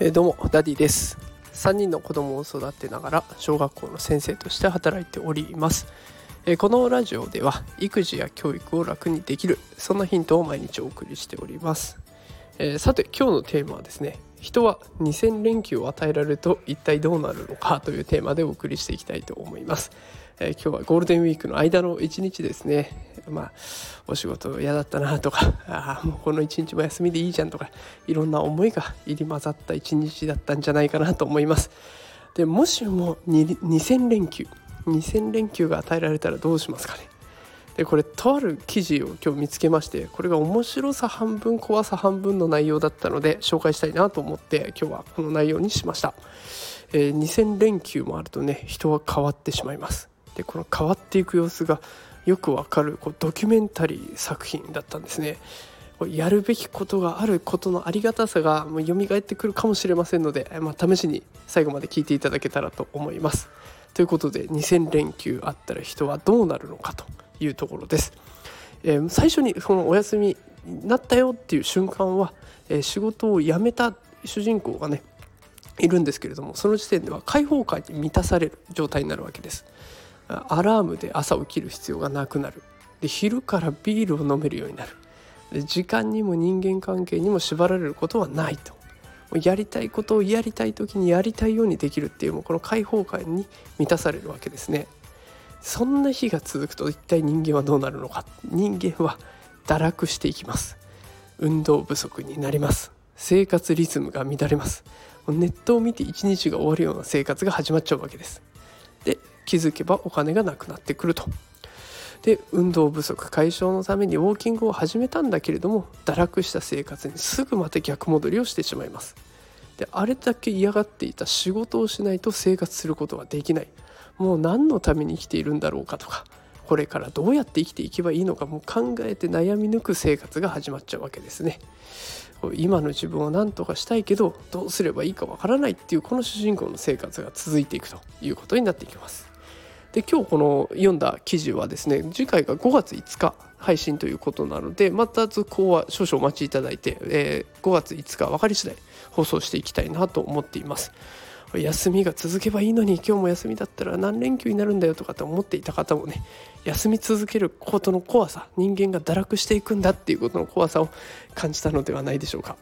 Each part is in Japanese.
え、どうもダディです。3人の子供を育てながら小学校の先生として働いております、え、このラジオでは育児や教育を楽にできるそんなヒントを毎日お送りしております、えー、さて今日のテーマはですね人は2000連休を与えられると一体どうなるのかというテーマでお送りしていきたいと思います、え今日はゴールデンウィークの間の1日ですね。まあ、お仕事嫌だったなとかあもうこの一日も休みでいいじゃんとかいろんな思いが入り混ざった一日だったんじゃないかなと思います。でもしも2000連休2000連休が与えられたらどうしますかね。でこれとある記事を今日見つけましてこれが面白さ半分怖さ半分の内容だったので紹介したいなと思って今日はこの内容にしました、えー、2000連休もあるとね人は変わってしまいます。でこの変わっていく様子がよくわかるこうドキュメンタリー作品だったんですね。やるべきことがあることのありがたさがもう蘇ってくるかもしれませんので、まあ、試しに最後まで聞いていただけたらと思います。ということで2000連休あったら人はどうなるのかというところです。えー、最初にこのお休みになったよっていう瞬間は、えー、仕事を辞めた主人公がねいるんですけれどもその時点では解放感に満たされる状態になるわけです。アラームで朝起きる必要がなくなる。で昼からビールを飲めるようになる。で時間にも人間関係にも縛られることはないと。やりたいことをやりたい時にやりたいようにできるっていうもうこの解放感に満たされるわけですね。そんな日が続くと一体人間はどうなるのか。人間は堕落していきます。運動不足になります。生活リズムが乱れます。ネットを見て一日が終わるような生活が始まっちゃうわけです。気づけばお金がなくなってくると。で運動不足解消のためにウォーキングを始めたんだけれども堕落した生活にすぐまた逆戻りをしてしまいます。であれだけ嫌がっていた仕事をしないと生活することはできないもう何のために生きているんだろうかとかこれからどうやって生きていけばいいのかもう考えて悩み抜く生活が始まっちゃうわけですね。今の自分を何とかしたいけどどうすればいいかわからないっていうこの主人公の生活が続いていくということになっていきます。で今日この読んだ記事はですね次回が5月5日配信ということなのでまた図工は少々お待ちいただいて、えー、5月5日分かり次第放送していきたいなと思っています。休みが続けばいいのに今日も休みだったら何連休になるんだよとかって思っていた方もね休み続けることの怖さ人間が堕落していくんだっていうことの怖さを感じたのではないでしょうか。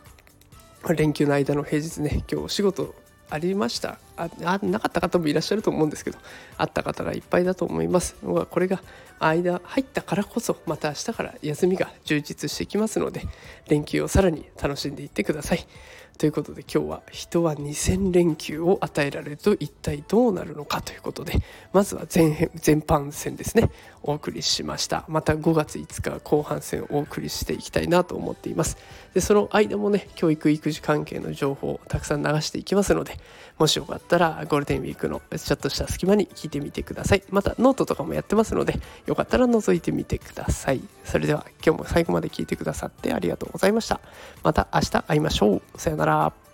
連休の間の平日ね今日お仕事ありました。あなかった方もいらっしゃると思うんですけどあった方がいっぱいだと思います。これが間入ったからこそまた明日から休みが充実してきますので連休をさらに楽しんでいってくださいということで今日は人は2000連休を与えられると一体どうなるのかということでまずは前編前半戦ですね。お送りしました。また5月5日後半戦をお送りしていきたいなと思っています。でその間もね教育育児関係の情報をたくさん流していきますのでもしよかったらゴールデンウィークのちょっとした隙間に聞いてみてください。またノートとかもやってますのでよかったら覗いてみてください。それでは今日も最後まで聞いてくださってありがとうございました。また明日会いましょう。さよなら。up.